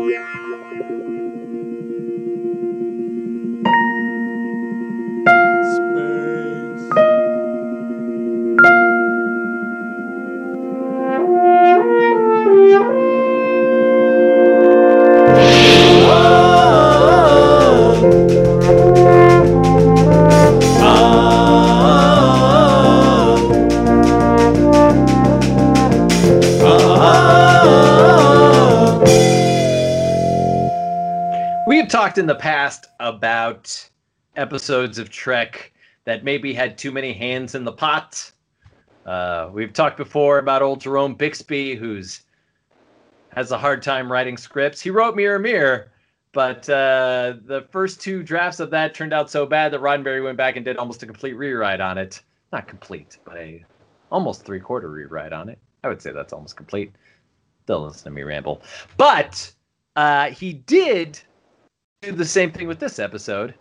We've talked in the past about episodes of Trek that maybe had too many hands in the pot. Uh, we've talked before about old Jerome Bixby, who's has a hard time writing scripts. He wrote Mirror Mirror, but uh, the first two drafts of that turned out so bad that Roddenberry went back and did almost a complete rewrite on it. Not complete, but a almost three quarter rewrite on it. I would say that's almost complete. Don't listen to me ramble. But uh, he did do the same thing with this episode,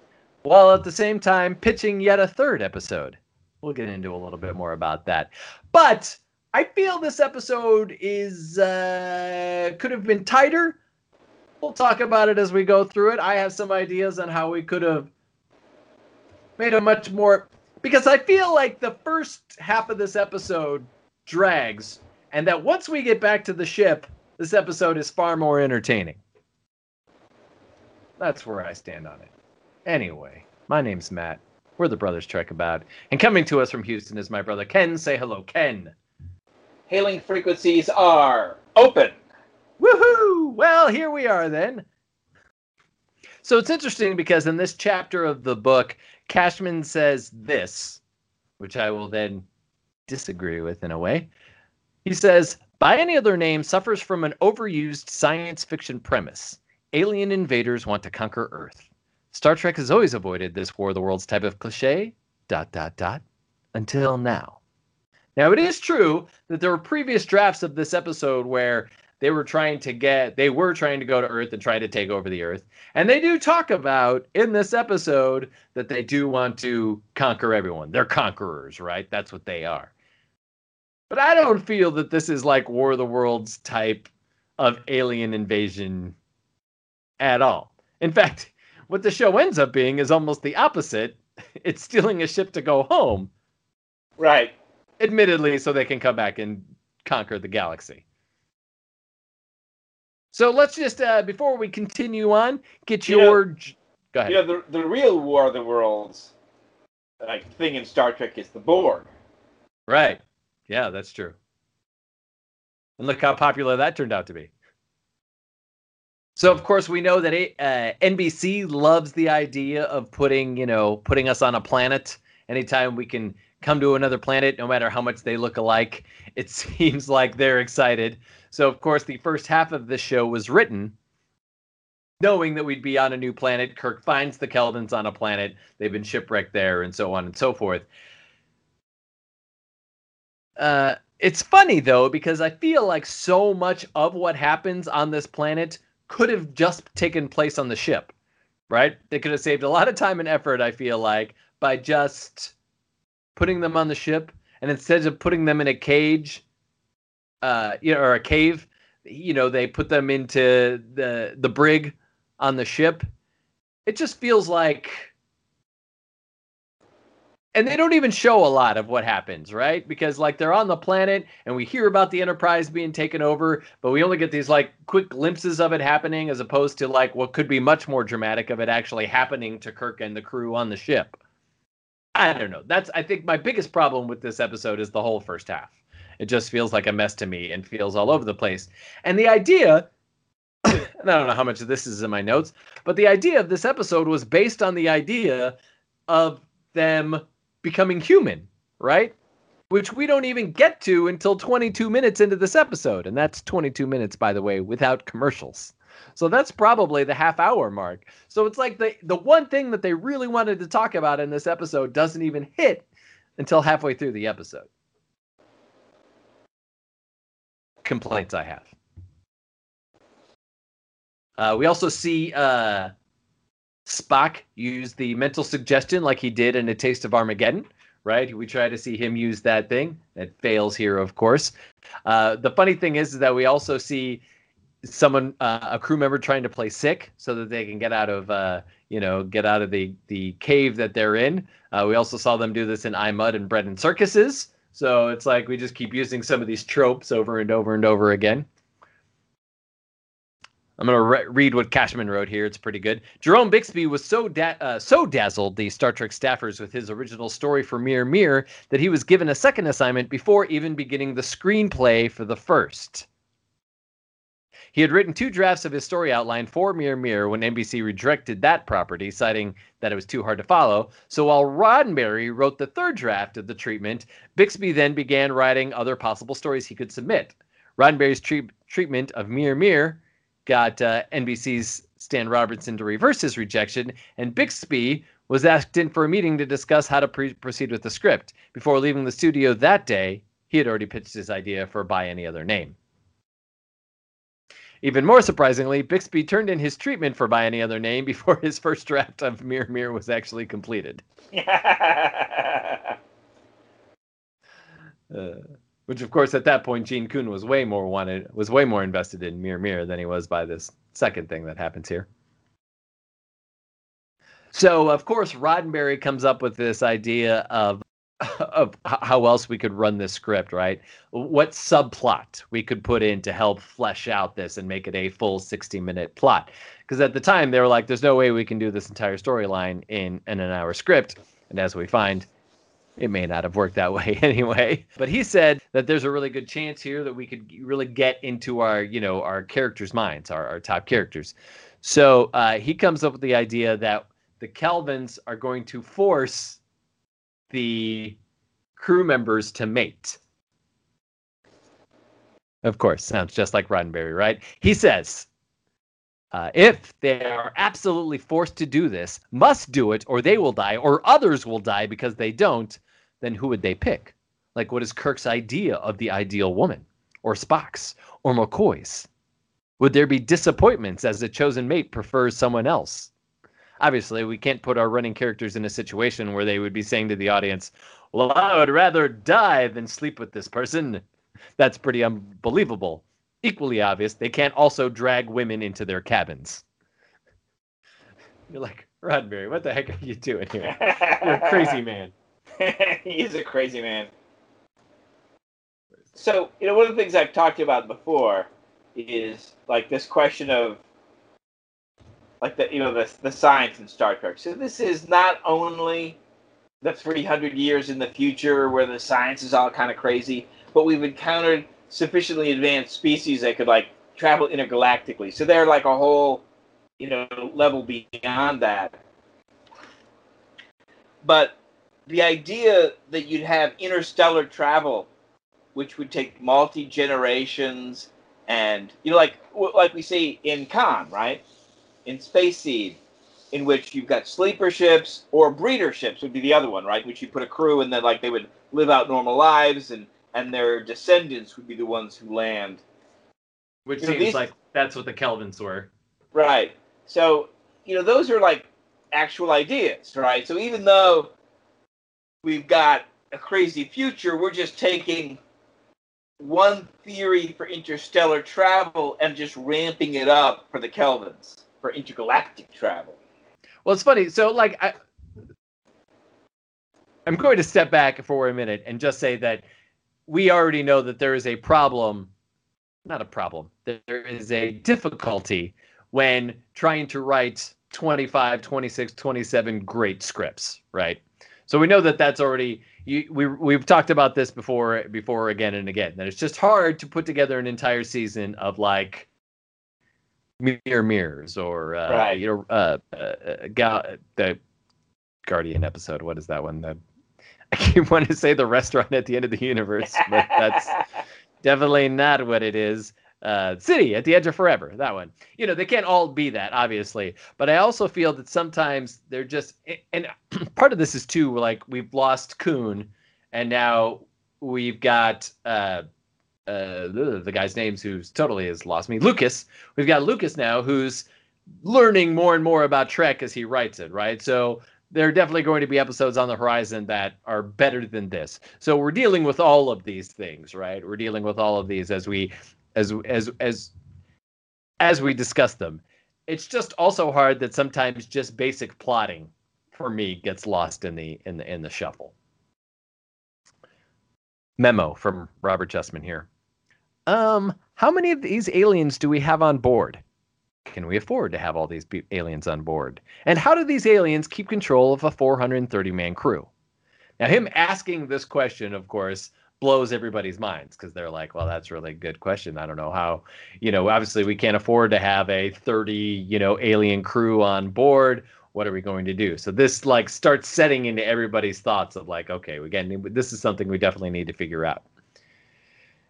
while at the same time pitching yet a third episode. We'll get into a little bit more about that. But I feel this episode is uh, could have been tighter. We'll talk about it as we go through it. I have some ideas on how we could have made a much more because I feel like the first half of this episode drags, and that once we get back to the ship, this episode is far more entertaining. That's where I stand on it. Anyway, my name's Matt. We're the Brothers Trek About. And coming to us from Houston is my brother Ken. Say hello, Ken. Hailing frequencies are open. Woohoo! Well, here we are then. So it's interesting because in this chapter of the book, Cushman says this, which I will then disagree with in a way. He says, by any other name, suffers from an overused science fiction premise. Alien invaders want to conquer Earth. Star Trek has always avoided this War of the Worlds type of cliche, dot, dot, dot, until now. Now, it is true that there were previous drafts of this episode where they were trying to get, they were trying to go to Earth and try to take over the Earth. And they do talk about in this episode that they do want to conquer everyone. They're conquerors, right? That's what they are. But I don't feel that this is like War of the Worlds type of alien invasion at all. In fact, what the show ends up being is almost the opposite. It's stealing a ship to go home, Right. admittedly, so they can come back and conquer the galaxy. So let's just, uh, before we continue on, get You know- your. j- Go ahead. You know, the, the real War of the Worlds like thing in Star Trek is the Borg. Right. Yeah, that's true. And look how popular that turned out to be. So of course we know that uh, NBC loves the idea of putting, you know, putting us on a planet. Anytime we can come to another planet, no matter how much they look alike, it seems like they're excited. So of course the first half of this show was written knowing that we'd be on a new planet. Kirk finds the Kelvans on a planet. They've been shipwrecked there, and so on and so forth. Uh, it's funny though because I feel like so much of what happens on this planet could have just taken place on the ship, right? They could have saved a lot of time and effort. I feel like by just putting them on the ship, and instead of putting them in a cage, uh, you know, or a cave, you know, they put them into the the brig on the ship. It just feels like and they don't even show a lot of what happens, right? Because like they're on the planet and we hear about the Enterprise being taken over, but we only get these like quick glimpses of it happening as opposed to like what could be much more dramatic of it actually happening to Kirk and the crew on the ship. I don't know. That's I think my biggest problem with this episode is the whole first half. It just feels like a mess to me and feels all over the place. And the idea and I don't know how much of this is in my notes, but the idea of this episode was based on the idea of them becoming human, right? Which we don't even get to until 22 minutes into this episode. And that's 22 minutes, by the way, without commercials. So that's probably the half hour mark. So it's like the, the one thing that they really wanted to talk about in this episode doesn't even hit until halfway through the episode. Complaints I have. Uh, we also see uh, Spock use the mental suggestion like he did in A Taste of Armageddon, right? We try to see him use that thing. It fails here, of course. Uh, the funny thing is, is that we also see someone uh, a crew member trying to play sick so that they can get out of uh, you know get out of the the cave that they're in. Uh, we also saw them do this in I Mudd and Bread and Circuses. So it's like we just keep using some of these tropes over and over and over again. I'm going to re- read what Cushman wrote here. It's pretty good. Jerome Bixby was so da- uh, so dazzled the Star Trek staffers with his original story for Mirror Mirror that he was given a second assignment before even beginning the screenplay for the first. He had written two drafts of his story outline for Mirror Mirror when NBC rejected that property, citing that it was too hard to follow. So while Roddenberry wrote the third draft of the treatment, Bixby then began writing other possible stories he could submit. Roddenberry's tre- treatment of Mirror Mirror got uh, NBC's Stan Robertson to reverse his rejection, and Bixby was asked in for a meeting to discuss how to pre- proceed with the script. Before leaving the studio that day, he had already pitched his idea for By Any Other Name. Even more surprisingly, Bixby turned in his treatment for By Any Other Name before his first draft of Mirror Mirror was actually completed. Uh, which of course at that point Gene Coon was way more wanted was way more invested in Mirror Mirror than he was by this second thing that happens here. So of course Roddenberry comes up with this idea of of how else we could run this script, right? What subplot we could put in to help flesh out this and make it a full 60 minute plot. Because at the time they were like, there's no way we can do this entire storyline in, in an hour script. And as we find, it may not have worked that way anyway. But he said that there's a really good chance here that we could really get into our, you know, our characters' minds, our, our top characters. So uh, he comes up with the idea that the Kelvans are going to force the crew members to mate. Of course, sounds just like Roddenberry, right? He says, uh, if they are absolutely forced to do this, must do it, or they will die, or others will die because they don't, then who would they pick? Like, what is Kirk's idea of the ideal woman, or Spock's, or McCoy's? Would there be disappointments as the chosen mate prefers someone else? Obviously, we can't put our running characters in a situation where they would be saying to the audience, Well, I would rather die than sleep with this person. That's pretty unbelievable. Equally obvious, they can't also drag women into their cabins. You're like, Roddenberry, what the heck are you doing here? You're a crazy man. he is a crazy man. So, you know, one of the things I've talked about before is like this question of like the you know the the science in Star Trek. So this is not only the 300 years in the future where the science is all kind of crazy, but we've encountered sufficiently advanced species that could like travel intergalactically. So they're like a whole you know level beyond that. But the idea that you'd have interstellar travel, which would take multi generations, and you know, like like we see in Khan, right? In Space Seed, in which you've got sleeper ships or breeder ships would be the other one, right? Which you put a crew and then like they would live out normal lives and and their descendants would be the ones who land. Which You know, seems these- like that's what the Kelvans were. Right. So, you know, those are like actual ideas, right? So even though we've got a crazy future, we're just taking one theory for interstellar travel and just ramping it up for the Kelvans for intergalactic travel. Well, it's funny. So, like, I, I'm going to step back for a minute and just say that we already know that there is a problem, not a problem, there is a difficulty when trying to write 25, 26, 27 great scripts, right? So we know that that's already you, we we've talked about this before before again and again that it's just hard to put together an entire season of like mirror mirrors or uh, Right. you know uh, uh, Ga- the Guardian episode. What is that one? The I keep wanting to say the restaurant at the end of the universe, but that's definitely not what it is. Uh, City at the Edge of Forever, that one. You know, they can't all be that, obviously. But I also feel that sometimes they're just, and part of this is too, like we've lost Coon, and now we've got uh, uh, the guy's names who's totally has lost me, Lucas. We've got Lucas now who's learning more and more about Trek as he writes it, right? So there are definitely going to be episodes on the horizon that are better than this. So we're dealing with all of these things, right? We're dealing with all of these as we as as as as we discuss them. It's just also hard that sometimes just basic plotting for me gets lost in the in the in the shuffle. Memo from Robert Justman here. Um, how many of these aliens do we have on board? Can we afford to have all these aliens on board? And how do these aliens keep control of a 430 man crew? Now, him asking this question, of course, blows everybody's minds because they're like, well, that's really a good question. I don't know how, you know, obviously we can't afford to have a 30, you know, alien crew on board. What are we going to do? So this like starts setting into everybody's thoughts of like, okay, again, this is something we definitely need to figure out.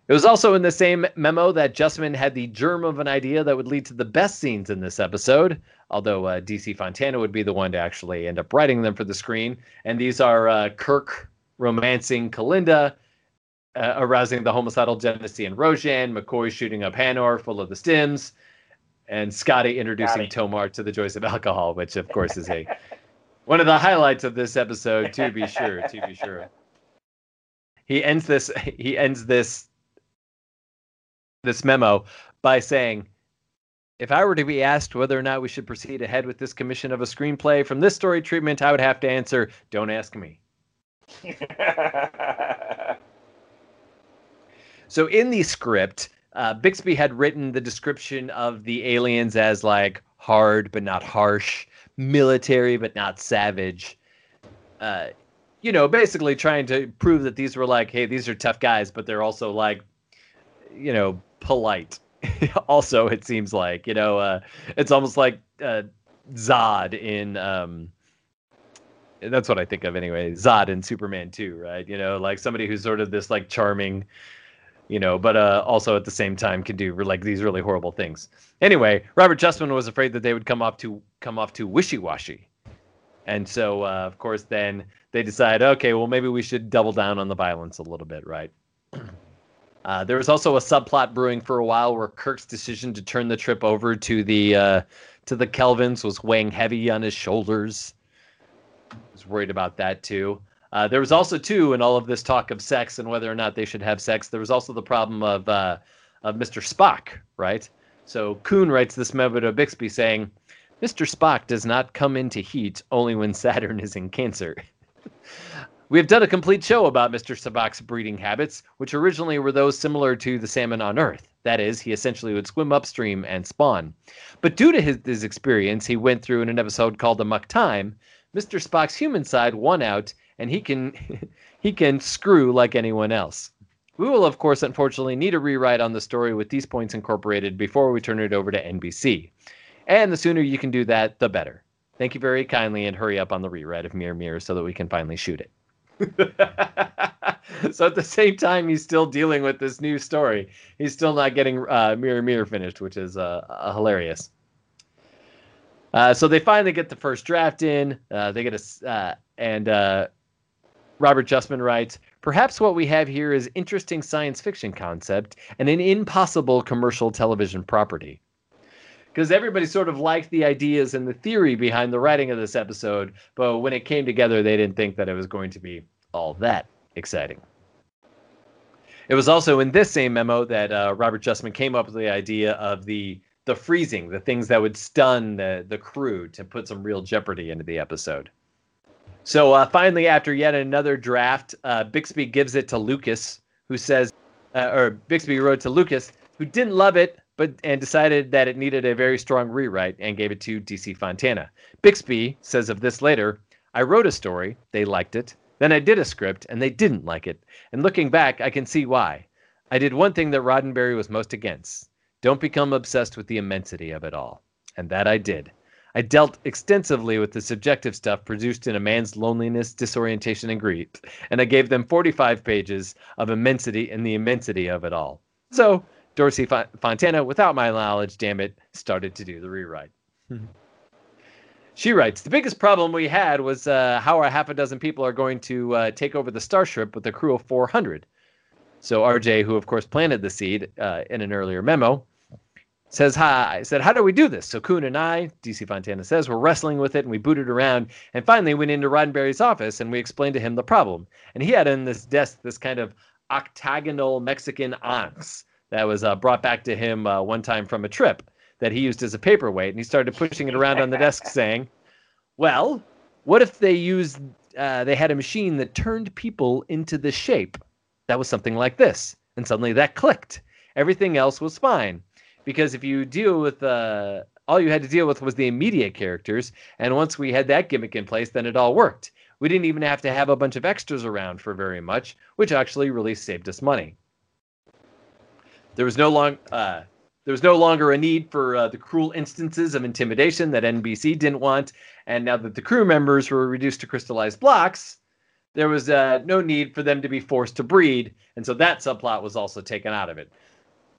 It was also in the same memo that Justman had the germ of an idea that would lead to the best scenes in this episode, although uh, DC Fontana would be the one to actually end up writing them for the screen. And these are uh, Kirk romancing Kelinda, uh, arousing the homicidal jealousy in Rojan, McCoy shooting up Hanar full of the stims, and Scotty introducing Scotty. Tomar to the joys of alcohol, which of course is a one of the highlights of this episode, to be sure, to be sure. He ends this he ends this this memo by saying, if I were to be asked whether or not we should proceed ahead with this commission of a screenplay from this story treatment, I would have to answer, don't ask me. so in the script, uh, Bixby had written the description of the aliens as like hard but not harsh, military but not savage. Uh, you know, basically trying to prove that these were like, hey, these are tough guys, but they're also like, you know, polite. also, it seems like you know, uh, it's almost like uh, Zod in. Um, that's what I think of anyway. Zod in Superman 2, right? You know, like somebody who's sort of this like charming, you know, but uh, also at the same time can do like these really horrible things. Anyway, Robert Justman was afraid that they would come off to come off too wishy-washy, and so uh, of course then they decide, okay, well maybe we should double down on the violence a little bit, right? Uh, there was also a subplot brewing for a while where Kirk's decision to turn the trip over to the uh, to the Kelvans was weighing heavy on his shoulders. I was worried about that too. Uh, there was also too, in all of this talk of sex and whether or not they should have sex, there was also the problem of uh, of Mr. Spock, right? So Coon writes this memo to Bixby saying, "Mr. Spock does not come into heat only when Saturn is in Cancer." We have done a complete show about Mr. Spock's breeding habits, which originally were those similar to the salmon on Earth. That is, he essentially would swim upstream and spawn. But due to his, his experience he went through in an episode called Amok Time, Mr. Spock's human side won out, and he can he can screw like anyone else. We will, of course, unfortunately, need a rewrite on the story with these points incorporated before we turn it over to NBC. And the sooner you can do that, the better. Thank you very kindly, and hurry up on the rewrite of Mirror Mirror so that we can finally shoot it. so at the same time, he's still dealing with this new story. He's still not getting uh, Mirror Mirror finished, which is uh, uh, hilarious. Uh, so they finally get the first draft in. Uh, they get a uh, and Robert Justman writes, perhaps what we have here is interesting science fiction concept and an impossible commercial television property because everybody sort of liked the ideas and the theory behind the writing of this episode, but when it came together, they didn't think that it was going to be all that exciting. It was also in this same memo that uh, Robert Justman came up with the idea of the the freezing, the things that would stun the the crew to put some real jeopardy into the episode. So uh, finally, after yet another draft, uh, Bixby gives it to Lucas, who says, uh, or Bixby wrote to Lucas, who didn't love it, but and decided that it needed a very strong rewrite and gave it to DC Fontana. Bixby says of this later, I wrote a story, they liked it. Then I did a script and they didn't like it. And looking back, I can see why. I did one thing that Roddenberry was most against. Don't become obsessed with the immensity of it all. And that I did. I dealt extensively with the subjective stuff produced in a man's loneliness, disorientation, and grief, and I gave them 45 pages of immensity and the immensity of it all. So Dorsey Fontana, without my knowledge, damn it, started to do the rewrite. she writes The biggest problem we had was uh, how a half a dozen people are going to uh, take over the Starship with a crew of 400. So RJ, who of course planted the seed uh, in an earlier memo, says, Hi. I said, How do we do this? So Coon and I, DC Fontana says, were wrestling with it and we booted around and finally went into Roddenberry's office and we explained to him the problem. And he had in this desk this kind of octagonal Mexican ankhs that was uh, brought back to him uh, one time from a trip that he used as a paperweight, and he started pushing it around on the desk, saying, "Well, what if they used? Uh, they had a machine that turned people into the shape that was something like this, and suddenly that clicked. Everything else was fine." Because if you deal with uh, all you had to deal with was the immediate characters, and once we had that gimmick in place, then it all worked. We didn't even have to have a bunch of extras around for very much, which actually really saved us money. There was no long uh, there was no longer a need for uh, the cruel instances of intimidation that NBC didn't want, and now that the crew members were reduced to crystallized blocks, there was uh, no need for them to be forced to breed, and so that subplot was also taken out of it.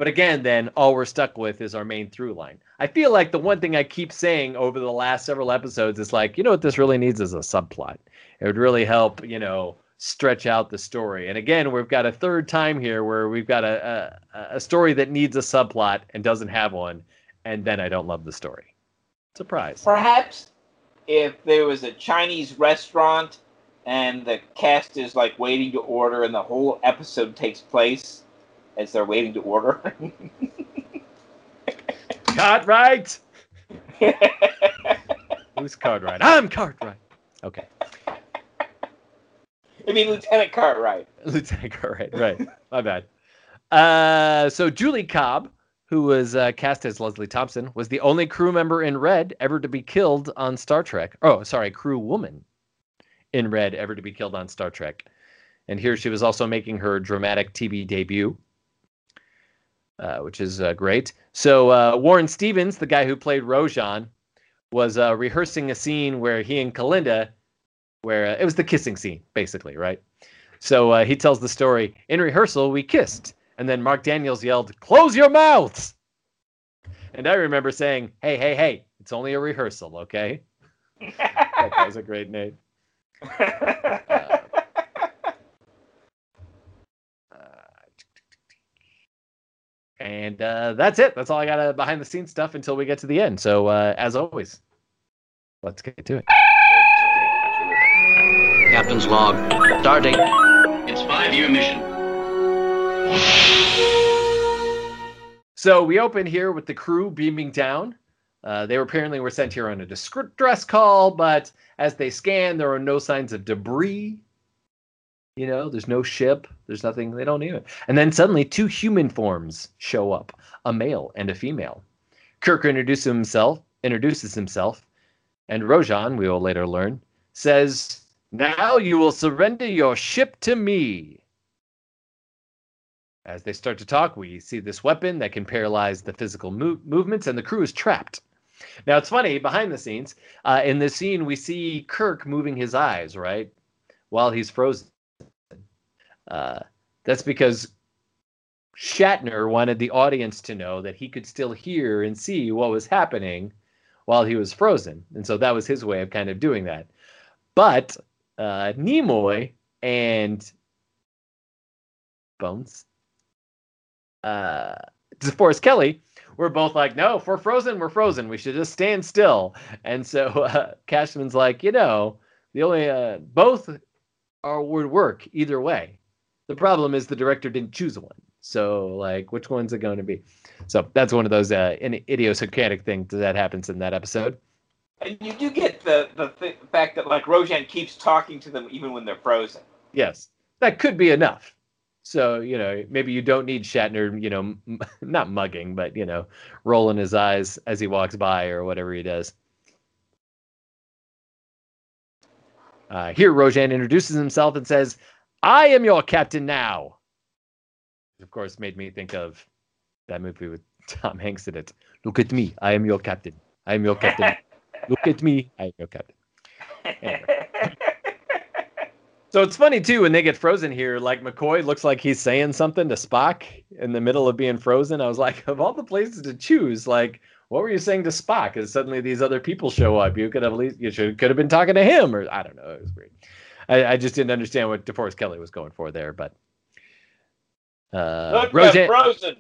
But again, then all we're stuck with is our main through line. I feel like the one thing I keep saying over the last several episodes is like, you know what this really needs is a subplot. It would really help, you know, stretch out the story. And again, we've got a third time here where we've got a, a, a story that needs a subplot and doesn't have one, and then I don't love the story. Surprise. Perhaps if there was a Chinese restaurant and the cast is like waiting to order and the whole episode takes place as they're waiting to order. Cartwright! Who's Cartwright? I'm Cartwright. Okay. I mean, Lieutenant Cartwright. Lieutenant Cartwright, right. My bad. Uh, so Julie Cobb, who was uh, cast as Leslie Thompson, was the only crew member in Red ever to be killed on Star Trek. Oh, sorry, crew woman in Red ever to be killed on Star Trek. And here she was also making her dramatic TV debut. Uh, which is uh, great. So uh, Warren Stevens, the guy who played Rojan, was uh, rehearsing a scene where he and Kelinda, where uh, it was the kissing scene, basically, right? So uh, he tells the story. In rehearsal, we kissed, and then Marc Daniels yelled, "Close your mouths!" And I remember saying, "Hey, hey, hey! It's only a rehearsal, okay?" that was a great name. And uh, that's it. That's all I got uh, behind the scenes stuff until we get to the end. So, uh, as always, let's get to it. Captain's log. Start date. It's five-year mission. So we open here with the crew beaming down. Uh, they were apparently were sent here on a distress call, but as they scan, there are no signs of debris. You know, there's no ship. There's nothing. They don't it. And then suddenly, two human forms show up: a male and a female. Kirk introduces himself. Introduces himself, and Rojan, we will later learn, says, "Now you will surrender your ship to me." As they start to talk, we see this weapon that can paralyze the physical move- movements, and the crew is trapped. Now it's funny behind the scenes. Uh, in this scene, we see Kirk moving his eyes right while he's frozen. Uh, that's because Shatner wanted the audience to know that he could still hear and see what was happening while he was frozen, and so that was his way of kind of doing that. But uh, Nimoy and Bones, uh, DeForest Kelley were both like, "No, if we're frozen, we're frozen. We should just stand still." And so uh, Cushman's like, "You know, the only uh, both are would work either way. The problem is the director didn't choose one. So like, which one's it going to be? So that's one of those uh, idiosyncratic things that happens in that episode. And you do get the the th- fact that like Rojan keeps talking to them even when they're frozen. Yes, that could be enough. So you know, maybe you don't need Shatner, you know, m- not mugging, but you know, rolling his eyes as he walks by or whatever he does. Uh, here, Rojan introduces himself and says, "I am your captain now." Which of course, made me think of that movie with Tom Hanks in it. Look at me, I am your captain. I am your captain. Look at me, I am your captain. Anyway. So it's funny too when they get frozen here. Like McCoy looks like he's saying something to Spock in the middle of being frozen. I was like, of all the places to choose, like, what were you saying to Spock? Because suddenly these other people show up. You could have at least you should could have been talking to him, or I don't know. It was weird. I, I just didn't understand what DeForest Kelley was going for there, but uh, Look, they're frozen.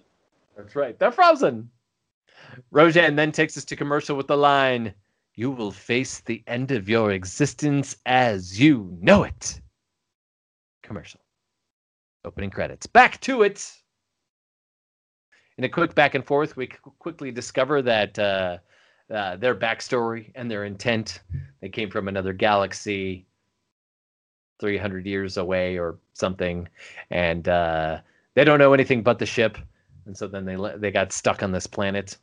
That's right. They're frozen. Rojan then takes us to commercial with the line, You will face the end of your existence as you know it. Commercial. Opening credits. Back to it. in a quick back and forth, we quickly discover that uh, uh, their backstory and their intent they came from another galaxy, 300 years away or something, and uh, they don't know anything but the ship, and so then they they got stuck on this planet.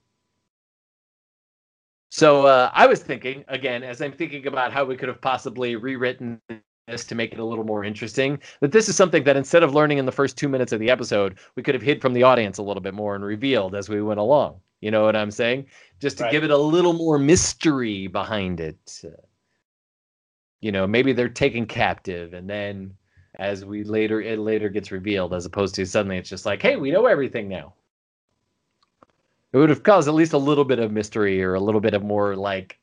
So uh, I was thinking again, as I'm thinking about how we could have possibly rewritten this to make it a little more interesting, that this is something that instead of learning in the first two minutes of the episode, we could have hid from the audience a little bit more and revealed as we went along. You know what I'm saying? Just to Right. give it a little more mystery behind it. You know, maybe they're taken captive, and then as we later it later gets revealed, as opposed to suddenly it's just like, hey, we know everything now. It would have caused at least a little bit of mystery or a little bit of more like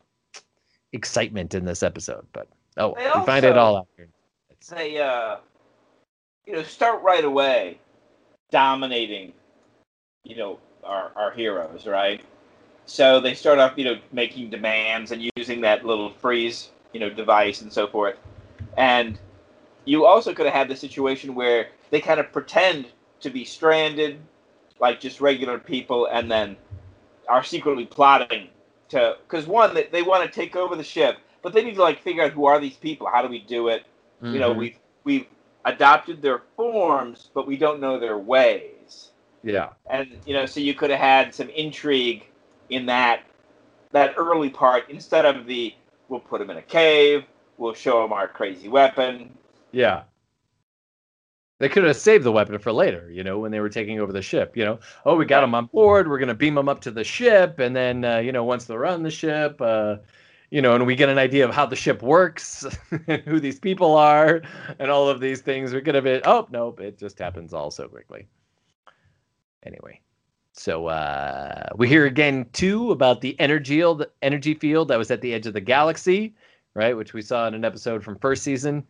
excitement in this episode. But oh, They we find it all out here. They, uh, you know, start right away dominating, you know, our, our heroes, right? So they start off, you know, making demands and using that little freeze, you know, device and so forth. And you also could have had the situation where they kind of pretend to be stranded, like just regular people, and then are secretly plotting to. Because one, they, they want to take over the ship, but they need to like figure out who are these people? How do we do it? You know, Mhm. we've we've adopted their forms, but we don't know their ways. yeah, And you know, so you could have had some intrigue in that that early part instead of the we'll put them in a cave, we'll show them our crazy weapon. yeah. They could have saved the weapon for later, you know, when they were taking over the ship. You know, oh, we got them on board. We're gonna beam them up to the ship, and then uh, you know, once they're on the ship, uh, you know, and we get an idea of how the ship works, who these people are, and all of these things. We're gonna be, oh, nope, it just happens all so quickly. Anyway, so uh, we hear again too about the energy field, energy field that was at the edge of the galaxy, right? Which we saw in an episode from first season.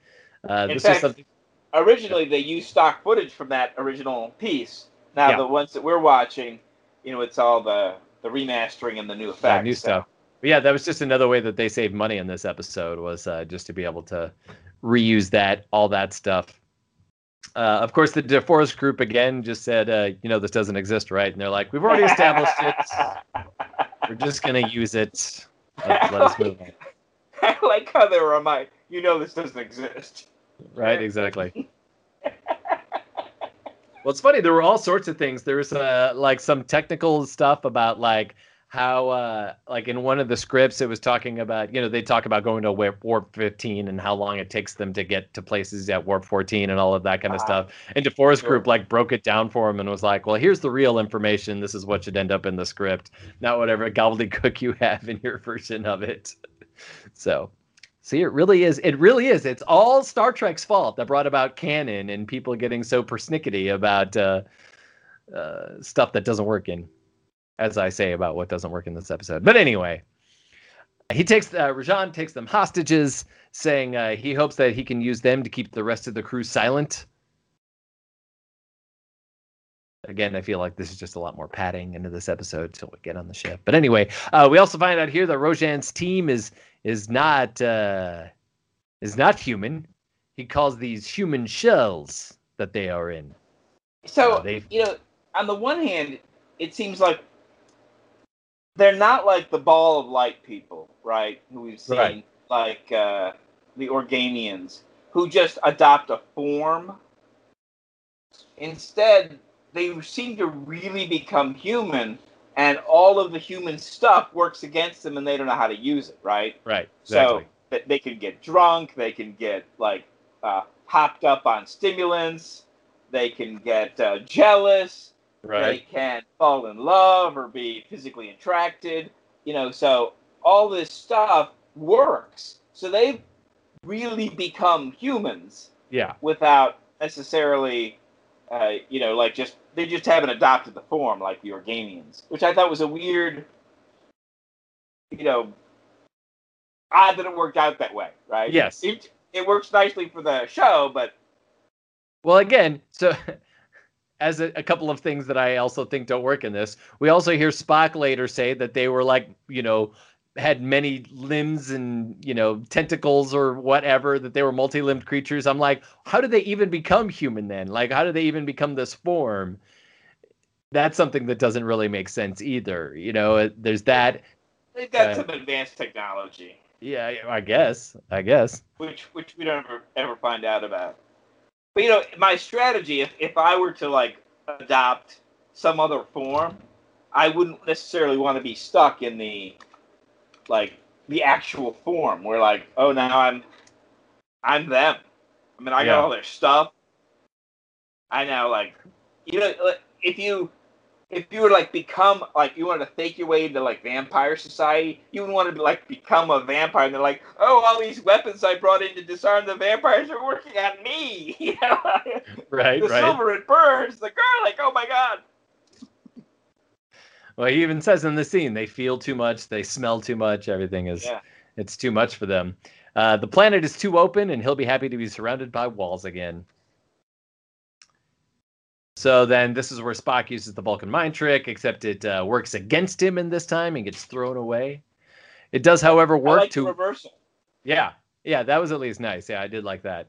Uh, In this fact, something. Originally, they used stock footage from that original piece. Now Yeah. the ones that we're watching, you know, it's all the the remastering and the new effects. uh, new so- stuff. But yeah, that was just another way that they saved money in this episode was uh, just to be able to reuse that, all that stuff. Uh, of course, the DeForest group again just said, uh, you know, this doesn't exist, right? And they're like, we've already established it. We're just gonna use it. Let, let us move on. I like how they were on my. You know, this doesn't exist. Right, exactly. well, it's funny. There were all sorts of things. There was uh, like some technical stuff about like how, uh, like in one of the scripts, it was talking about you know they talk about going to warp, warp 15 and how long it takes them to get to places at warp 14 and all of that kind of Ah, stuff. And DeForest sure. Group like broke it down for him and was like, well, here's the real information. This is what should end up in the script, not whatever gobbledygook you have in your version of it. So. See, it really is. It really is. It's all Star Trek's fault that brought about canon and people getting so persnickety about uh, uh, stuff that doesn't work in, as I say about what doesn't work in this episode. But anyway, he takes uh, Rojan takes them hostages, saying uh, he hopes that he can use them to keep the rest of the crew silent. Again, I feel like this is just a lot more padding into this episode till we get on the ship. But anyway, uh, we also find out here that Rojan's team is is not uh, is not human. He calls these human shells that they are in. So Uh, you know, on the one hand, it seems like they're not like the ball of light people, right? Who we've seen, Right. like uh, the Organians, who just adopt a form. Instead, they seem to really become human, and all of the human stuff works against them, and they don't know how to use it, right? Right. So that they can get drunk, they can get like uh, hopped up on stimulants, they can get uh, jealous, they can fall in love or be physically attracted. You know, so all this stuff works. So they've really become humans Yeah. without necessarily, uh, you know, like just they just haven't adopted the form like the Organians, which I thought was a weird, you know, odd that it worked out that way, right? Yes. It, it works nicely for the show, but Well, again, so as a, a couple of things that I also think don't work in this, we also hear Spock later say that they were like, you know, had many limbs and you know tentacles or whatever that they were multi-limbed creatures i'm like how did they even become human then like how did they even become this form that's something that doesn't really make sense either. You know, there's that. They've got Uh, some advanced technology, Yeah, I guess. I guess. which which we don't ever ever find out about. But you know, my strategy, if if I were to like adopt some other form, I wouldn't necessarily want to be stuck in the like the actual form where like, oh now I'm I'm them. I mean I got all their stuff. I now like you know if you if you were like become like you wanted to fake your way into like vampire society, you would want to like become a vampire and they're like, oh all these weapons I brought in to disarm the vampires are working on me. You know? Right, the right. silver it burns, the garlic, oh my god. Well, he even says in the scene they feel too much, they smell too much, everything is Yeah. it's too much for them. Uh, the planet is too open, and he'll be happy to be surrounded by walls again. So then, this is where Spock uses the Vulcan mind trick, except it uh, works against him in this time and gets thrown away. It does, however, I work like to the reversal. yeah, yeah, that was at least nice. Yeah, I did like that.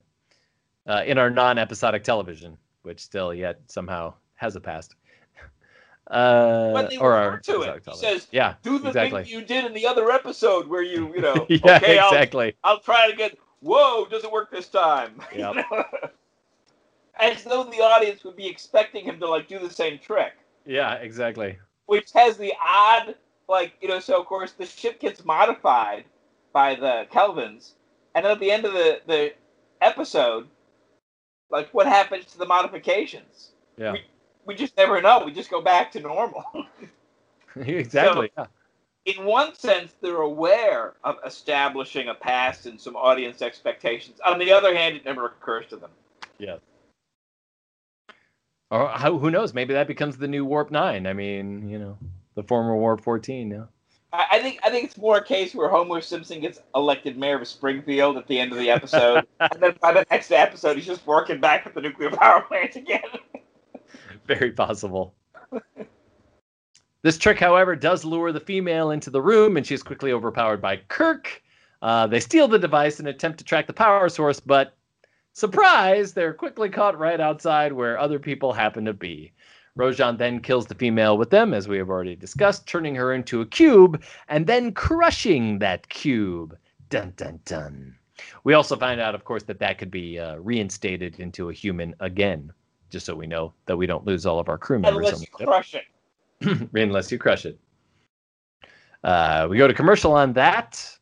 Uh, in our non-episodic television, which still yet somehow has a past. Uh, they or refer to it. television. says, yeah, Do the exactly. thing you did in the other episode where you, you know, yeah, okay, exactly. I'll, I'll try it again. Whoa, doesn't work this time. Yep. As though the audience would be expecting him to like do the same trick. Yeah, exactly. which has the odd, like you know. So of course the ship gets modified by the Kelvans, and then at the end of the the episode, like what happens to the modifications? Yeah, We, we just never know. We just go back to normal. exactly. yeah. In one sense, they're aware of establishing a past and some audience expectations. On the other hand, it never occurs to them. Or how, who knows? Maybe that becomes the new Warp Nine. I mean, you know, the former Warp Fourteen. Yeah. I, I think I think it's more a case where Homer Simpson gets elected mayor of Springfield at the end of the episode, and then by the next episode, he's just working back at the nuclear power plant again. Very possible. this trick, however, does lure the female into the room, and she's quickly overpowered by Kirk. Uh, they steal the device and attempt to track the power source, but surprise, they're quickly caught right outside where other people happen to be. Rojan then kills the female with them, as we have already discussed, turning her into a cube and then crushing that cube. Dun dun dun. We also find out, of course, that that could be uh, reinstated into a human again, just so we know that we don't lose all of our crew members. Unless you crush it. unless you crush it. Uh, we go to commercial on that.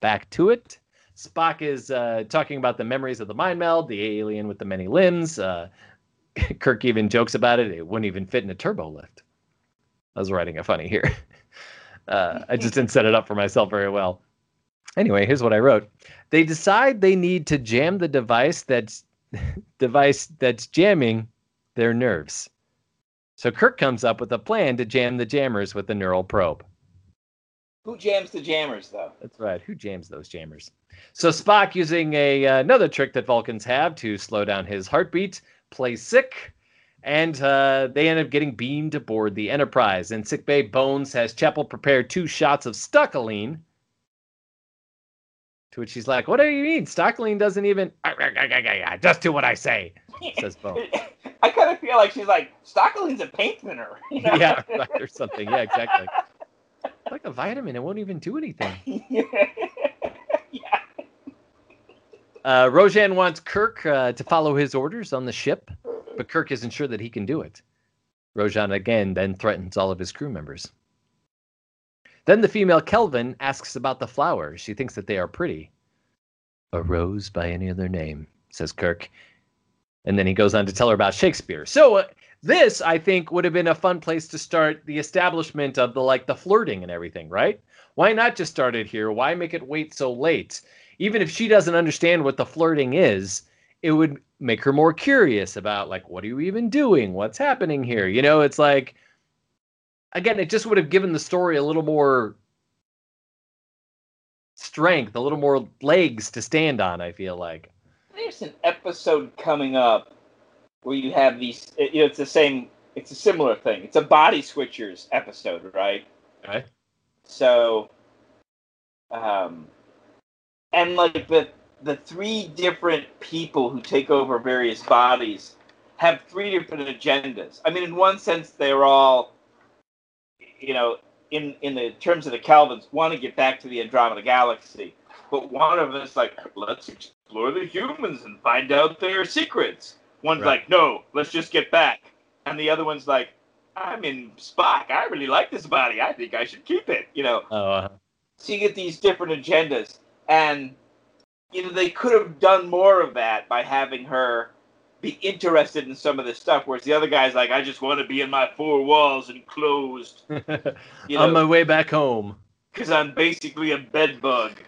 Back to it. Spock is uh, talking about the memories of the mind meld, the alien with the many limbs. Uh, Kirk even jokes about it. It wouldn't even fit in a turbo lift. I was writing a funny here. Uh, I just didn't set it up for myself very well. Anyway, here's what I wrote. They decide they need to jam the device that's device that's jamming their nerves. So Kirk comes up with a plan to jam the jammers with the neural probe. Who jams the jammers, though? That's right. Who jams those jammers? So Spock, using a uh, another trick that Vulcans have to slow down his heartbeat, plays sick, and uh, they end up getting beamed aboard the Enterprise. In sickbay, Bones has Chapel prepare two shots of stokaline. To which he's like, "What do you mean? Stokaline doesn't even just do what I say," says Bones. I kind of feel like she's like Stokaline's a paint thinner. you know? yeah, right, or something. Yeah, exactly. Like a vitamin, it won't even do anything. yeah. Uh, Rojan wants Kirk uh, to follow his orders on the ship, but Kirk isn't sure that he can do it. Rojan again then threatens all of his crew members. Then the female Kelvan asks about the flowers. She thinks that they are pretty. A rose by any other name, says Kirk. And then he goes on to tell her about Shakespeare. So uh, this, I think, would have been a fun place to start the establishment of the like the flirting and everything, right? Why not just start it here? Why make it wait so late? Even if she doesn't understand what the flirting is, it would make her more curious about like what are you even doing? What's happening here? You know, it's like again, it just would have given the story a little more strength, a little more legs to stand on, I feel like. There's an episode coming up where you have these. You know, it's the same. It's a similar thing. It's a body switchers episode, right? Okay. So, um, and like the the three different people who take over various bodies have three different agendas. I mean, in one sense, they're all, you know, in in the terms of the Kelvans, want to get back to the Andromeda Galaxy, but one of them is like, let's explore the humans and find out their secrets. One's Right. like, no, let's just get back, and the other one's like, I'm in Spock. I really like this body. I think I should keep it. You know, Oh, uh, so you get these different agendas, and you know they could have done more of that by having her be interested in some of this stuff, whereas the other guy's like, I just want to be in my four walls enclosed, you on my way back home. because I'm basically a bed bug,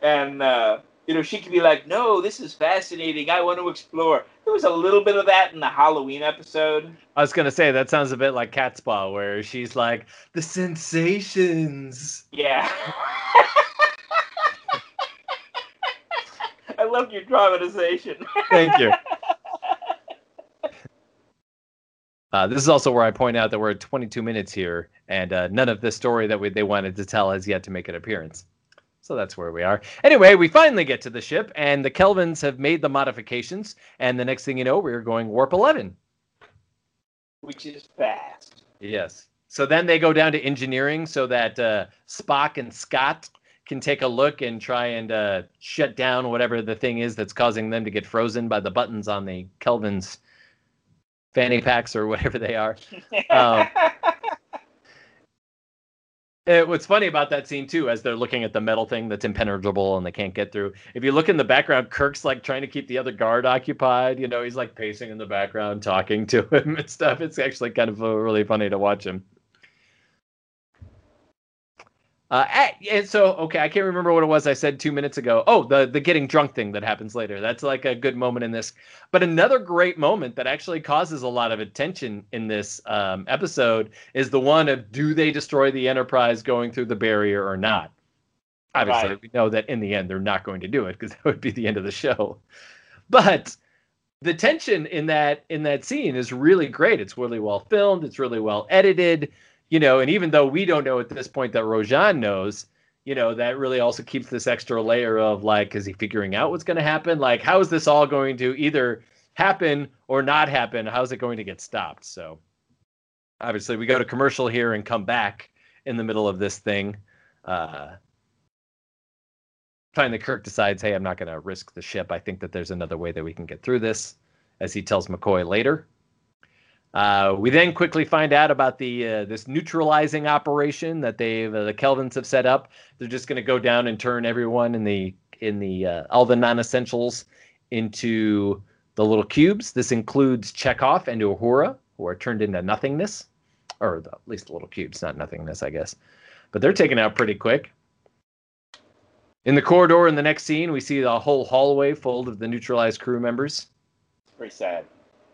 and uh, you know she could be like, No, this is fascinating. I want to explore. There was a little bit of that in the Halloween episode. I was gonna say that sounds a bit like Catspaw, where she's like the sensations. Yeah. I love your dramatization. Thank you. Uh, this is also where I point out that we're at 22 minutes here, and uh, none of the story that we, they wanted to tell has yet to make an appearance. So that's where we are. Anyway, we finally get to the ship, and the Kelvans have made the modifications, and the next thing you know, we're going warp 11. Which is fast. Yes. So then they go down to engineering so that uh, Spock and Scott can take a look and try and uh, shut down whatever the thing is that's causing them to get frozen by the buttons on the Kelvan's fanny packs or whatever they are. Um, Uh, what's funny about that scene too, as they're looking at the metal thing that's impenetrable and they can't get through. If you look in the background, Kirk's like trying to keep the other guard occupied. You know, he's like pacing in the background, talking to him and stuff. It's actually kind of uh, really funny to watch him. Uh, eh, and so okay, I can't remember what it was I said two minutes ago. Oh, the the getting drunk thing that happens later. That's like a good moment in this. But another great moment that actually causes a lot of attention in this um, episode is the one of do they destroy the Enterprise going through the barrier or not? Obviously, Right. we know that in the end they're not going to do it because that would be the end of the show. But the tension in that in that scene is really great. It's really well filmed. It's really well edited. You know, and even though we don't know at this point that Rojan knows, you know, that really also keeps this extra layer of like, is he figuring out what's going to happen? Like, how is this all going to either happen or not happen? How's it going to get stopped? So, obviously, we go to commercial here and come back in the middle of this thing. Uh, finally, Kirk decides, hey, I'm not going to risk the ship. I think that there's another way that we can get through this, as he tells McCoy later. Uh, we then quickly find out about the uh, this neutralizing operation that they uh, the Kelvans have set up. They're just going to go down and turn everyone in the in the uh, all the non-essentials into the little cubes. This includes Chekov and Uhura, who are turned into nothingness, or the, at least the little cubes, not nothingness, I guess. But they're taken out pretty quick. In the corridor in the next scene, we see the whole hallway full of the neutralized crew members. Pretty sad.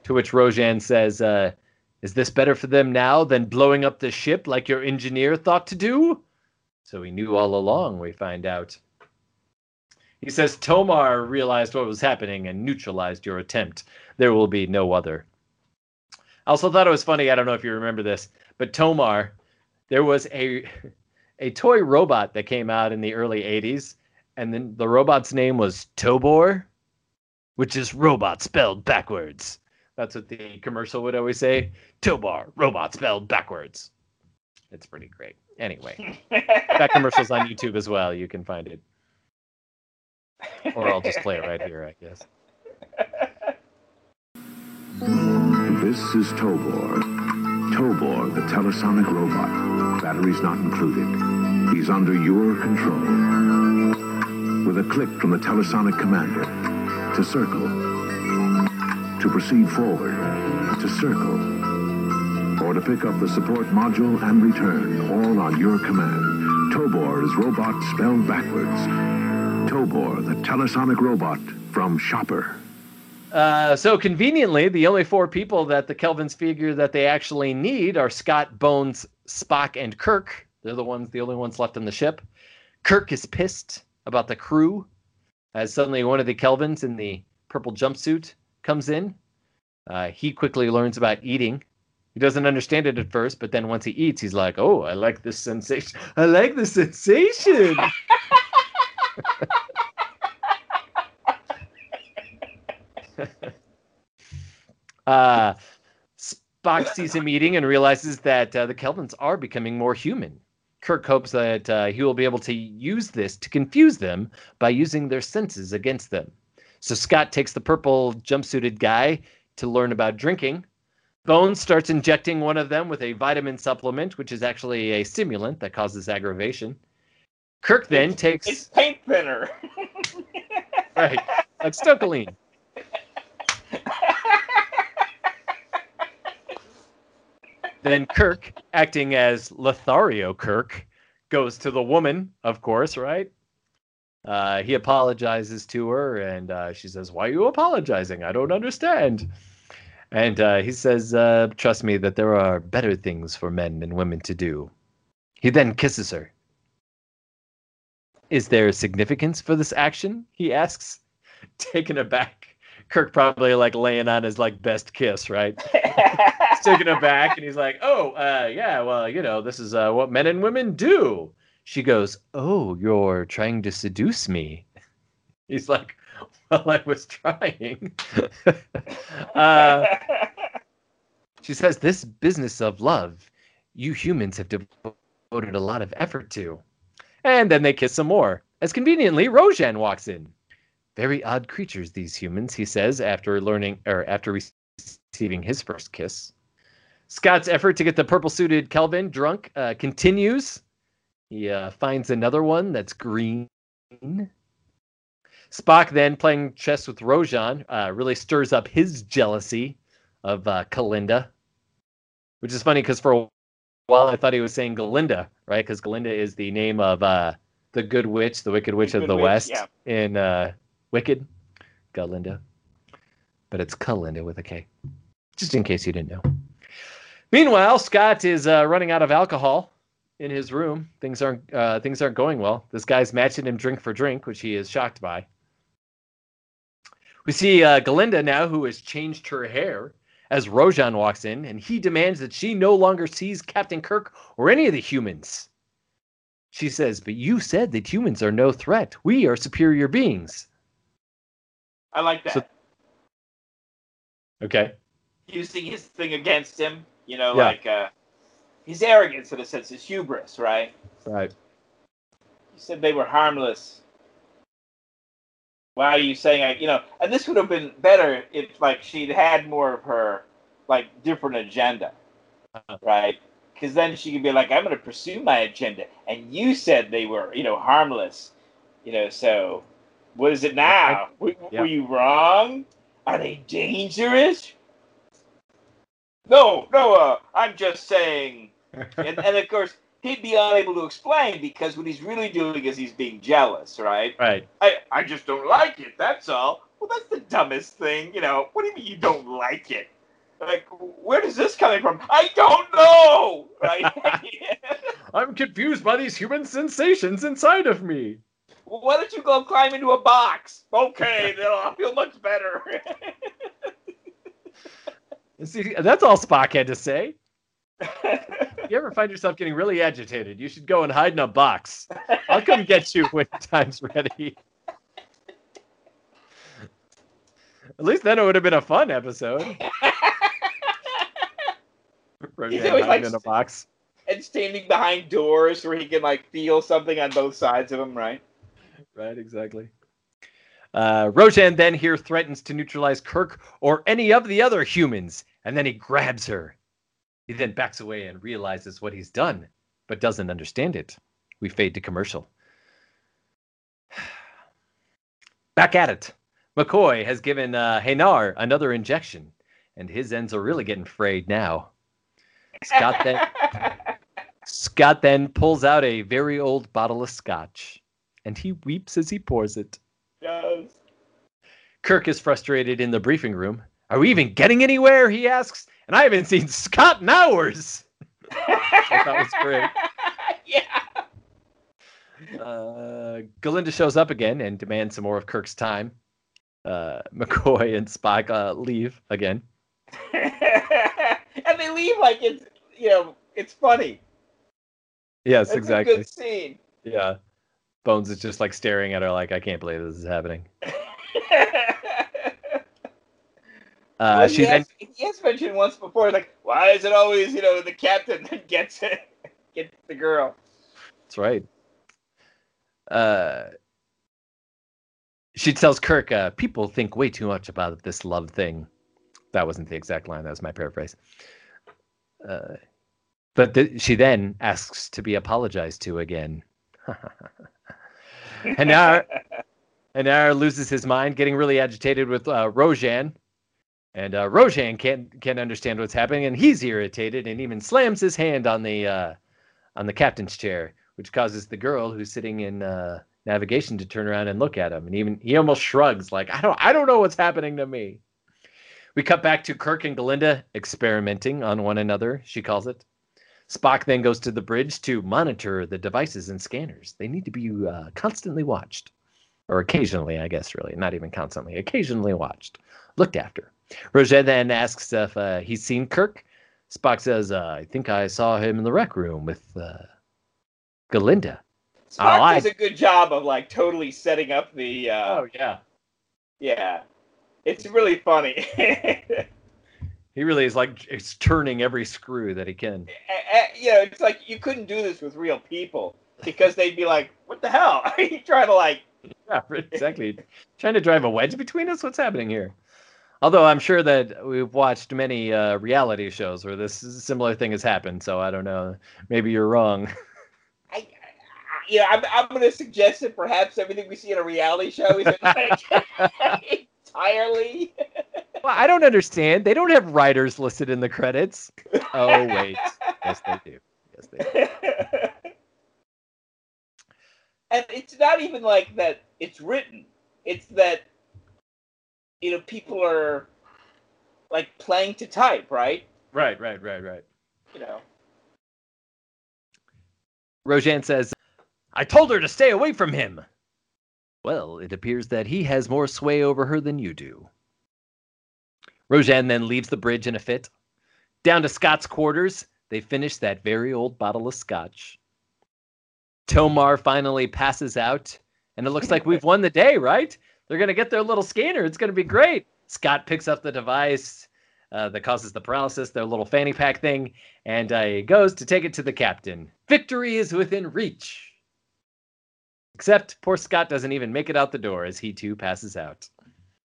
To which Rojan says, uh, Is this better for them now than blowing up the ship like your engineer thought to do? So he knew all along, we find out. He says, Tomar realized what was happening and neutralized your attempt. There will be no other. I also thought it was funny. I don't know if you remember this, but Tomar, there was a a toy robot that came out in the early 80s, and then the robot's name was Tobor, which is robot spelled backwards. That's what the commercial would always say. Tobor, robot spelled backwards. It's pretty great. Anyway, that commercial's on YouTube as well. You can find it. Or I'll just play it right here, I guess. This is Tobor. Tobor, the telesonic robot. Batteries not included. He's under your control. With a click from the telesonic commander, to circle, to proceed forward, to circle, or to pick up the support module and return, all on your command. Tobor is robot spelled backwards. Tobor, the telesonic robot from Shopper. Uh, so conveniently, the only four people that the Kelvans figure that they actually need are Scott, Bones, Spock, and Kirk. They're the ones, the only ones left on the ship. Kirk is pissed about the crew, as suddenly one of the Kelvans in the purple jumpsuit comes in. Uh, he quickly learns about eating. He doesn't understand it at first, but then once he eats, he's like, "Oh, I like this sensation. I like the sensation." Uh, Spock sees him eating and realizes that uh, the Kelvans are becoming more human. Kirk hopes that uh, he will be able to use this to confuse them by using their senses against them. So Scott takes the purple jumpsuited guy to learn about drinking. Bones starts injecting one of them with a vitamin supplement, which is actually a stimulant that causes aggravation. Kirk then takes It's paint thinner. right like stokaline. Then Kirk, acting as Lothario Kirk, goes to the woman, of course, right? Uh, he apologizes to her, and uh, she says, "Why are you apologizing? I don't understand." And uh, he says, uh, "Trust me, that there are better things for men and women to do." He then kisses her. Is there a significance for this action? He asks, taken aback. Kirk probably like laying on his like best kiss, right? He's taken aback and he's like, "Oh, uh, yeah, well, you know, this is uh, what men and women do." She goes, "Oh, you're trying to seduce me." He's like, "Well, I was trying." uh, she says, "This business of love, you humans have devoted a lot of effort to." And then they kiss some more. As conveniently, Rojan walks in. Very odd creatures, these humans, he says after learning or after receiving his first kiss. Scott's effort to get the purple suited Kelvan drunk uh, continues. He uh, finds another one that's green. Spock then playing chess with Rojan uh, really stirs up his jealousy of uh, Kelinda, which is funny because for a while I thought he was saying Galinda, right? Because Galinda is the name of uh, the Good Witch, the Wicked Witch The of the Witch, West yeah. in uh, Wicked, Galinda. But it's Kelinda with a K, just in case you didn't know. Meanwhile, Scott is uh, running out of alcohol in his room. Things aren't uh, things aren't going well. This guy's matching him drink for drink, which he is shocked by. We see uh, Galinda now, who has changed her hair, as Rojan walks in, and he demands that she no longer sees Captain Kirk or any of the humans. She says, "But you said that humans are no threat. We are superior beings." I like that. So- Okay. Using his thing against him, you know, Yeah. like uh, his arrogance in a sense, his hubris, right? Right. You said they were harmless. Why are you saying I, you know, and this would have been better if like she'd had more of her like different agenda, Uh-huh. right? Because then she could be like, I'm going to pursue my agenda, and you said they were, you know, harmless, you know. So, what is it now? Were, Yeah. were you wrong? Are they dangerous? No, no. Uh, I'm just saying and, and of course he'd be unable to explain because what he's really doing is he's being jealous, right? Right. I, I just don't like it. That's all. Well, that's the dumbest thing. You know, what do you mean you don't like it? Like, where does this coming from? I don't know. Right? I'm confused by these human sensations inside of me. well, why don't you go climb into a box? Okay, then I'll feel much better. See, that's all Spock had to say. If you ever find yourself getting really agitated, you should go and hide in a box. I'll come get you when time's ready. At least then it would have been a fun episode. He's always hiding like- in a box. and standing behind doors where he can like feel something on both sides of him, right? Right, exactly. Uh, Rojan then here threatens to neutralize Kirk or any of the other humans, and then he grabs her. He then backs away and realizes what he's done, but doesn't understand it. We fade to commercial. Back at it. McCoy has given uh, Hanar another injection, and his ends are really getting frayed now. Scott then, Scott then pulls out a very old bottle of scotch, and he weeps as he pours it. Yes. Kirk is frustrated in the briefing room. Are we even getting anywhere? He asks. And I haven't seen Scott in hours. I thought was great. yeah. Uh, Galinda shows up again and demands some more of Kirk's time. Uh, McCoy and Spock uh, leave again. and they leave like it's you know it's funny. Yes, It's exactly. a good scene. Yeah. Bones is just like staring at her like, I can't believe this is happening. Uh, Well, she he, then has, he has mentioned once before, like, why is it always, you know, the captain that gets it, gets the girl? That's right. Uh, she tells Kirk, uh, "People think way too much about this love thing." That wasn't the exact line. That was my paraphrase. Uh, but th- she then asks to be apologized to again. and now, and now loses his mind, getting really agitated with uh, Rojan. And uh, Rojan can't can't understand what's happening, and he's irritated, and even slams his hand on the uh, on the captain's chair, which causes the girl who's sitting in uh, navigation to turn around and look at him. And even he almost shrugs, like, I don't I don't know what's happening to me. We cut back to Kirk and Galinda experimenting on one another, she calls it. Spock then goes to the bridge to monitor the devices and scanners. They need to be uh, constantly watched. Or occasionally, I guess, really. Not even constantly. Occasionally watched. Looked after. Rojan then asks if uh, he's seen Kirk. Spock says, uh, I think I saw him in the rec room with uh, Galinda. Spock Oh, I- does a good job of like totally setting up the. Uh, oh, yeah. Yeah, it's really funny. He really is like it's turning every screw that he can. You know, it's like you couldn't do this with real people because they'd be like, "What the hell? Are you trying to like?" Yeah, exactly. Trying to drive a wedge between us? What's happening here? Although I'm sure that we've watched many uh, reality shows where this similar thing has happened, so I don't know. Maybe you're wrong. I, I, you know, I'm, I'm going to suggest that perhaps everything we see in a reality show is like, entirely. Well, I don't understand. They don't have writers listed in the credits. Oh wait, yes they do. Yes they do. and it's not even like that it's written it's that you know people are like playing to type right Right, right, right, right. you know Rojan says, I told her to stay away from him. Well, it appears that he has more sway over her than you do. Rojan then leaves the bridge in a fit. Down to Scott's quarters, they finish that very old bottle of scotch. Tomar finally passes out, and it looks like we've won the day, right? They're going to get their little scanner. It's going to be great. Scott picks up the device uh, that causes the paralysis, their little fanny pack thing, and uh, he goes to take it to the captain. Victory is within reach. Except poor Scott doesn't even make it out the door as he too passes out.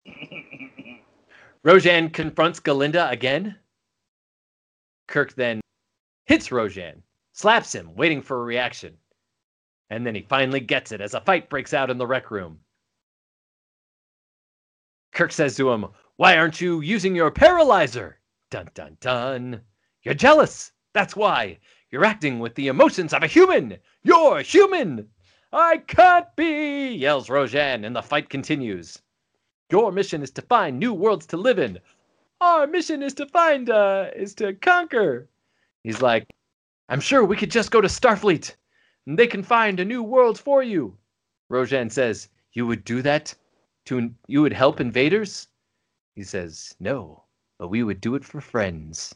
Rojan confronts Galinda again. Kirk then hits Rojan, slaps him, waiting for a reaction. And then he finally gets it as a fight breaks out in the rec room. Kirk says to him, Why aren't you using your paralyzer? Dun dun dun. You're jealous. That's why. You're acting with the emotions of a human. You're human. I can't be, yells Rojan, and the fight continues. Your mission is to find new worlds to live in. Our mission is to find, uh, is to conquer. He's like, I'm sure we could just go to Starfleet and they can find a new world for you. Rojan says, You would do that? To you would help invaders? He says, No, but we would do it for friends.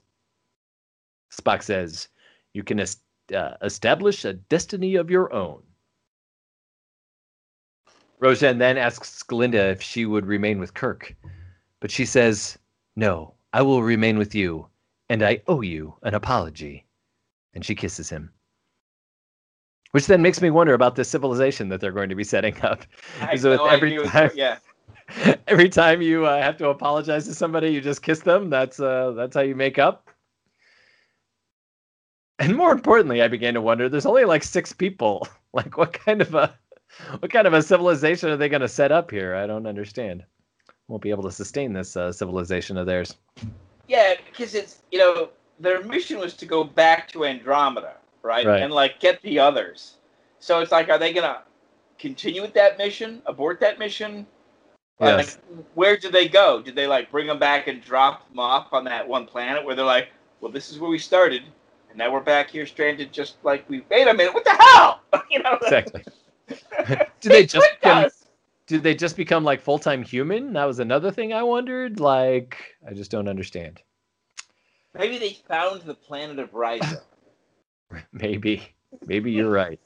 Spock says, You can uh, establish a destiny of your own. Rojan then asks Galinda if she would remain with Kirk, but she says, No, I will remain with you, and I owe you an apology. And she kisses him. Which then makes me wonder about this civilization that they're going to be setting up. Is no every time- yeah Every time you uh, have to apologize to somebody, you just kiss them. That's uh, that's how you make up. And more importantly, I began to wonder: there's only like six people. Like, what kind of a what kind of a civilization are they going to set up here? I don't understand. Won't be able to sustain this uh, civilization of theirs. yeah because it's you know their mission was to go back to andromeda right, Right. and like get the others so it's like are they gonna continue with that mission abort that mission Yes. like, where do they go? Did they like bring them back and drop them off on that one planet where they're like, well, this is where we started, and now we're back here stranded, just like we. Wait a minute, what the hell? you know, Exactly. Do they just become, did they just become like full time human? That was another thing I wondered. Like, I just don't understand. Maybe they found the planet of Risa. Maybe. Maybe you're right.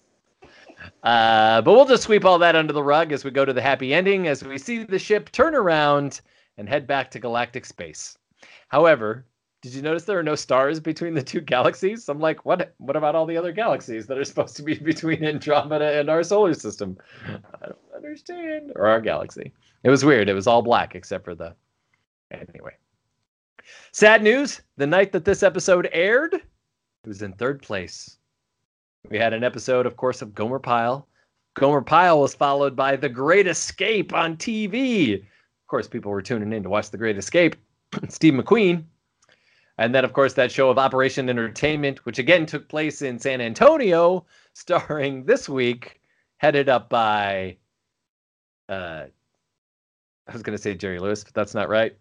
Uh, but we'll just sweep all that under the rug as we go to the happy ending, as we see the ship turn around and head back to galactic space. However, did you notice there are no stars between the two galaxies? I'm like, what? What about all the other galaxies that are supposed to be between Andromeda and our solar system? I don't understand. Or our galaxy. It was weird. It was all black except for the. Anyway. Sad news. The night that this episode aired, it was in third place. We had an episode, of course, of Gomer Pyle. Gomer Pyle was followed by The Great Escape on TV. Of course, people were tuning in to watch The Great Escape. Steve McQueen. And then, of course, that show of Operation Entertainment, which again took place in San Antonio, starring this week, headed up by, uh, I was going to say Jerry Lewis, but that's not right.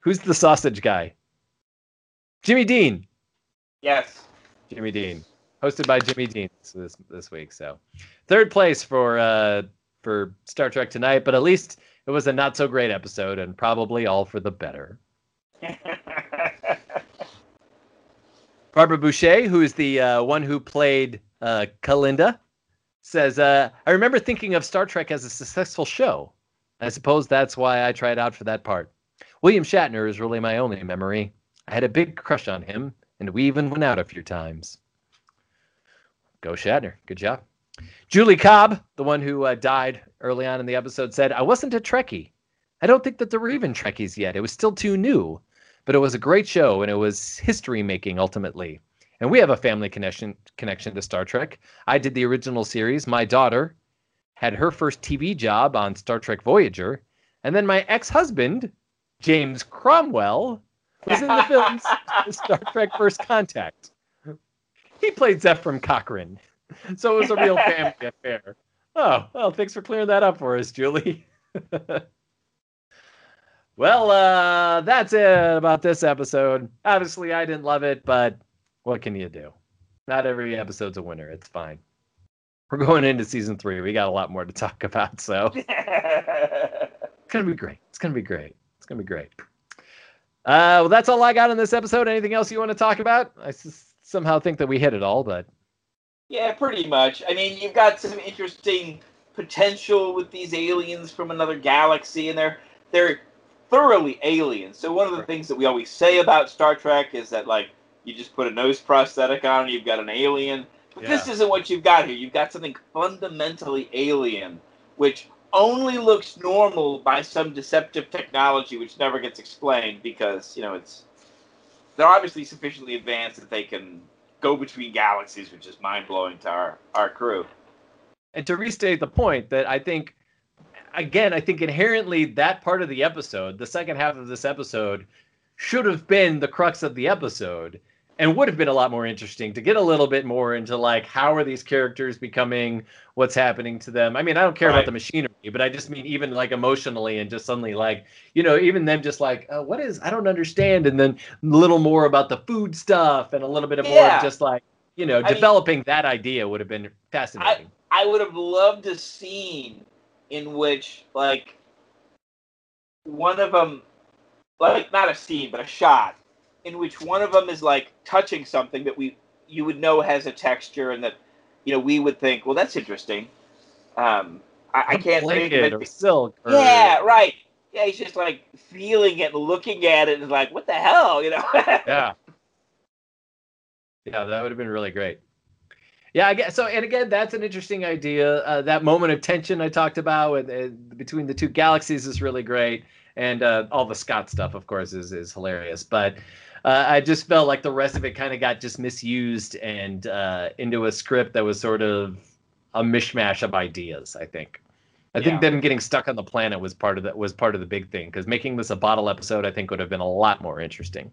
Who's the sausage guy? Jimmy Dean. Yes. Jimmy Dean, hosted by Jimmy Dean this this week. So, third place for uh, for Star Trek tonight, but at least it was a not so great episode, and probably all for the better. Barbara Bouchet, who is the uh, one who played uh, Kelinda, says, uh, I remember thinking of Star Trek as a successful show. I suppose that's why I tried out for that part. William Shatner is really my only memory. I had a big crush on him, and we even went out a few times. Go Shatner. Good job. Julie Cobb, the one who uh, died early on in the episode, said, I wasn't a Trekkie. I don't think that there were even Trekkies yet. It was still too new but it was a great show and it was history making ultimately. And we have a family connection connection to Star Trek. I did the original series. My daughter had her first TV job on Star Trek Voyager, and then my ex-husband, James Cromwell, was in the films Star Trek First Contact. He played Zefram Cochrane. So it was a real family affair. Oh, well, thanks for clearing that up for us, Julie. Well, uh, that's it about this episode. Obviously, I didn't love it, but what can you do? Not every episode's a winner. It's fine. We're going into season three. We got a lot more to talk about, so it's gonna be great. It's gonna be great. It's gonna be great. Uh, well, that's all I got in this episode. Anything else you want to talk about? I s- somehow think that we hit it all, but Yeah, pretty much. I mean, you've got some interesting potential with these aliens from another galaxy, and they're they're thoroughly alien. So one of the things that we always say about Star Trek is that like you just put a nose prosthetic on and you've got an alien. But this isn't what you've got here. You've got something fundamentally alien, which only looks normal by some deceptive technology which never gets explained because, you know, it's they're obviously sufficiently advanced that they can go between galaxies, which is mind blowing to our, our crew. and to restate the point that I think, again, I think inherently that part of the episode, the second half of this episode, should have been the crux of the episode and would have been a lot more interesting to get a little bit more into like how are these characters becoming what's happening to them i mean i don't care Right. about the machinery but i just mean even like emotionally and just suddenly like you know even them just like uh, what is i don't understand and then a little more about the food stuff and a little bit of more Yeah. of just like you know mean- developing that idea would have been fascinating I would have loved a scene in which, like, one of them, like, not a scene, but a shot, in which one of them is like touching something that we you would know has a texture, and that you know we would think, well, that's interesting. Um, I, I can't think of it. or silk or, Yeah, right. Yeah, he's just like feeling it, and looking at it, and like, what the hell, you know? yeah yeah that would have been really great yeah i guess so and again that's an interesting idea uh, that moment of tension i talked about with, uh, between the two galaxies is really great and uh, all the scott stuff of course is, is hilarious but uh, i just felt like the rest of it kind of got just misused and uh, into a script that was sort of a mishmash of ideas i think I think Yeah. them getting stuck on the planet was part of that was part of the big thing because making this a bottle episode I think would have been a lot more interesting.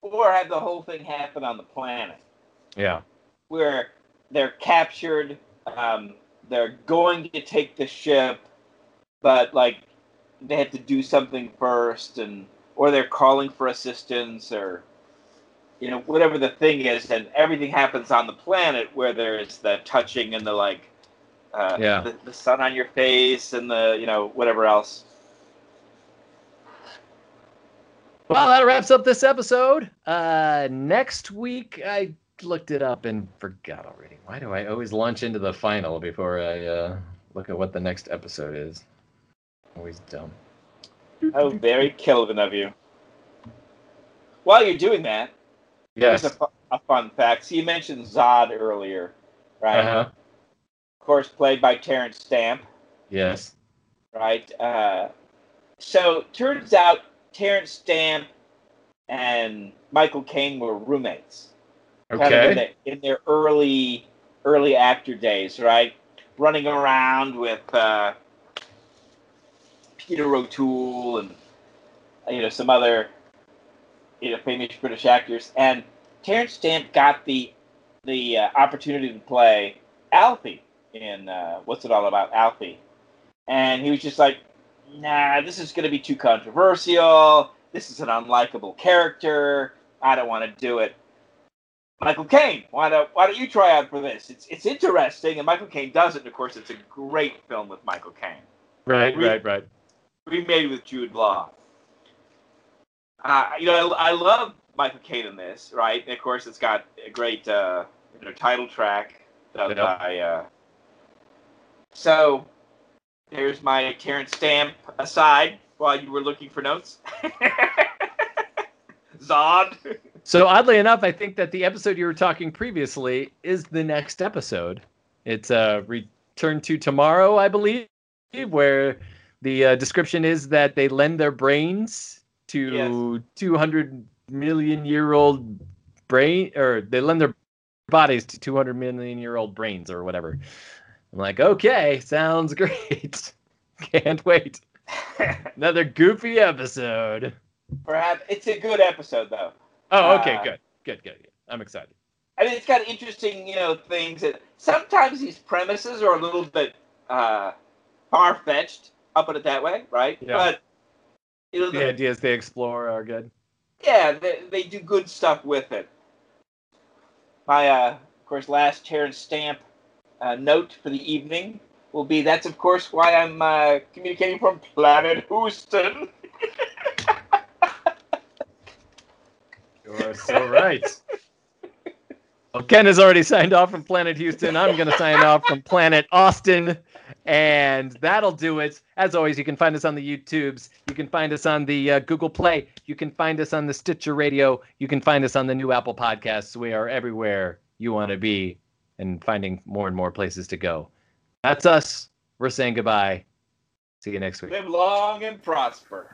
or have the whole thing happen on the planet. Yeah. where they're captured. Um, they're going to take the ship, but like they have to do something first, and or they're calling for assistance, or you know whatever the thing is, and everything happens on the planet where there's the touching and the like, uh, Yeah. the, the sun on your face and the you know whatever else. Well, that wraps up this episode. Uh, next week, I looked it up and forgot already. Why do I always launch into the final before I uh, look at what the next episode is? Always dumb. How very Kelvan of you. While you're doing that, Yes. here's a, a fun fact. So you mentioned Zod earlier, right? Uh-huh. Of course, played by Terence Stamp, Yes. right? Uh, so turns out Terence Stamp and Michael Caine were roommates. kind of in, Okay. the, in their early early actor days, right? Running around with uh, Peter O'Toole and you know some other you know famous British actors, and Terence Stamp got the the uh, opportunity to play Alfie in uh, What's It All About, Alfie, and he was just like, Nah, this is going to be too controversial. This is an unlikable character. I don't want to do it. Michael Caine, why don't why don't you try out for this? It's it's interesting, and Michael Caine does it. And of course, it's a great film with Michael Caine, Right, Re- right, right. remade with Jude Law. Uh, you know, I, I love Michael Caine in this, right? And of course, it's got a great uh, you know, title track done by. Uh, so, there's my Terence Stamp aside while you were looking for notes. Zod. So oddly enough, I think that the episode you were talking previously is the next episode. It's uh, Return to Tomorrow, I believe, where the uh, description is that they lend their brains to 200 million year old brain, or they lend their bodies to 200 million year old brains, or whatever. I'm like, okay, sounds great. Can't wait. Another goofy episode. Perhaps it's a good episode though. Oh, okay, Uh, good, good, good. good. I'm excited. I mean, it's got interesting, you know, things that sometimes these premises are a little bit uh, far fetched. I'll put it that way, right? Yeah. But you know, The the- ideas they explore are good. yeah, they, they do good stuff with it. My, uh, of course, last Terence Stamp uh, note for the evening will be that's, of course, why I'm uh, communicating from Planet Houston. You're so right. Ken has already signed off from Planet Houston. I'm going to sign off from Planet Austin. And that'll do it. As always, you can find us on the YouTubes. You can find us on the uh, Google Play. You can find us on the Stitcher Radio. You can find us on the new Apple Podcasts. We are everywhere you want to be and finding more and more places to go. That's us. We're saying goodbye. See you next week. Live long and prosper.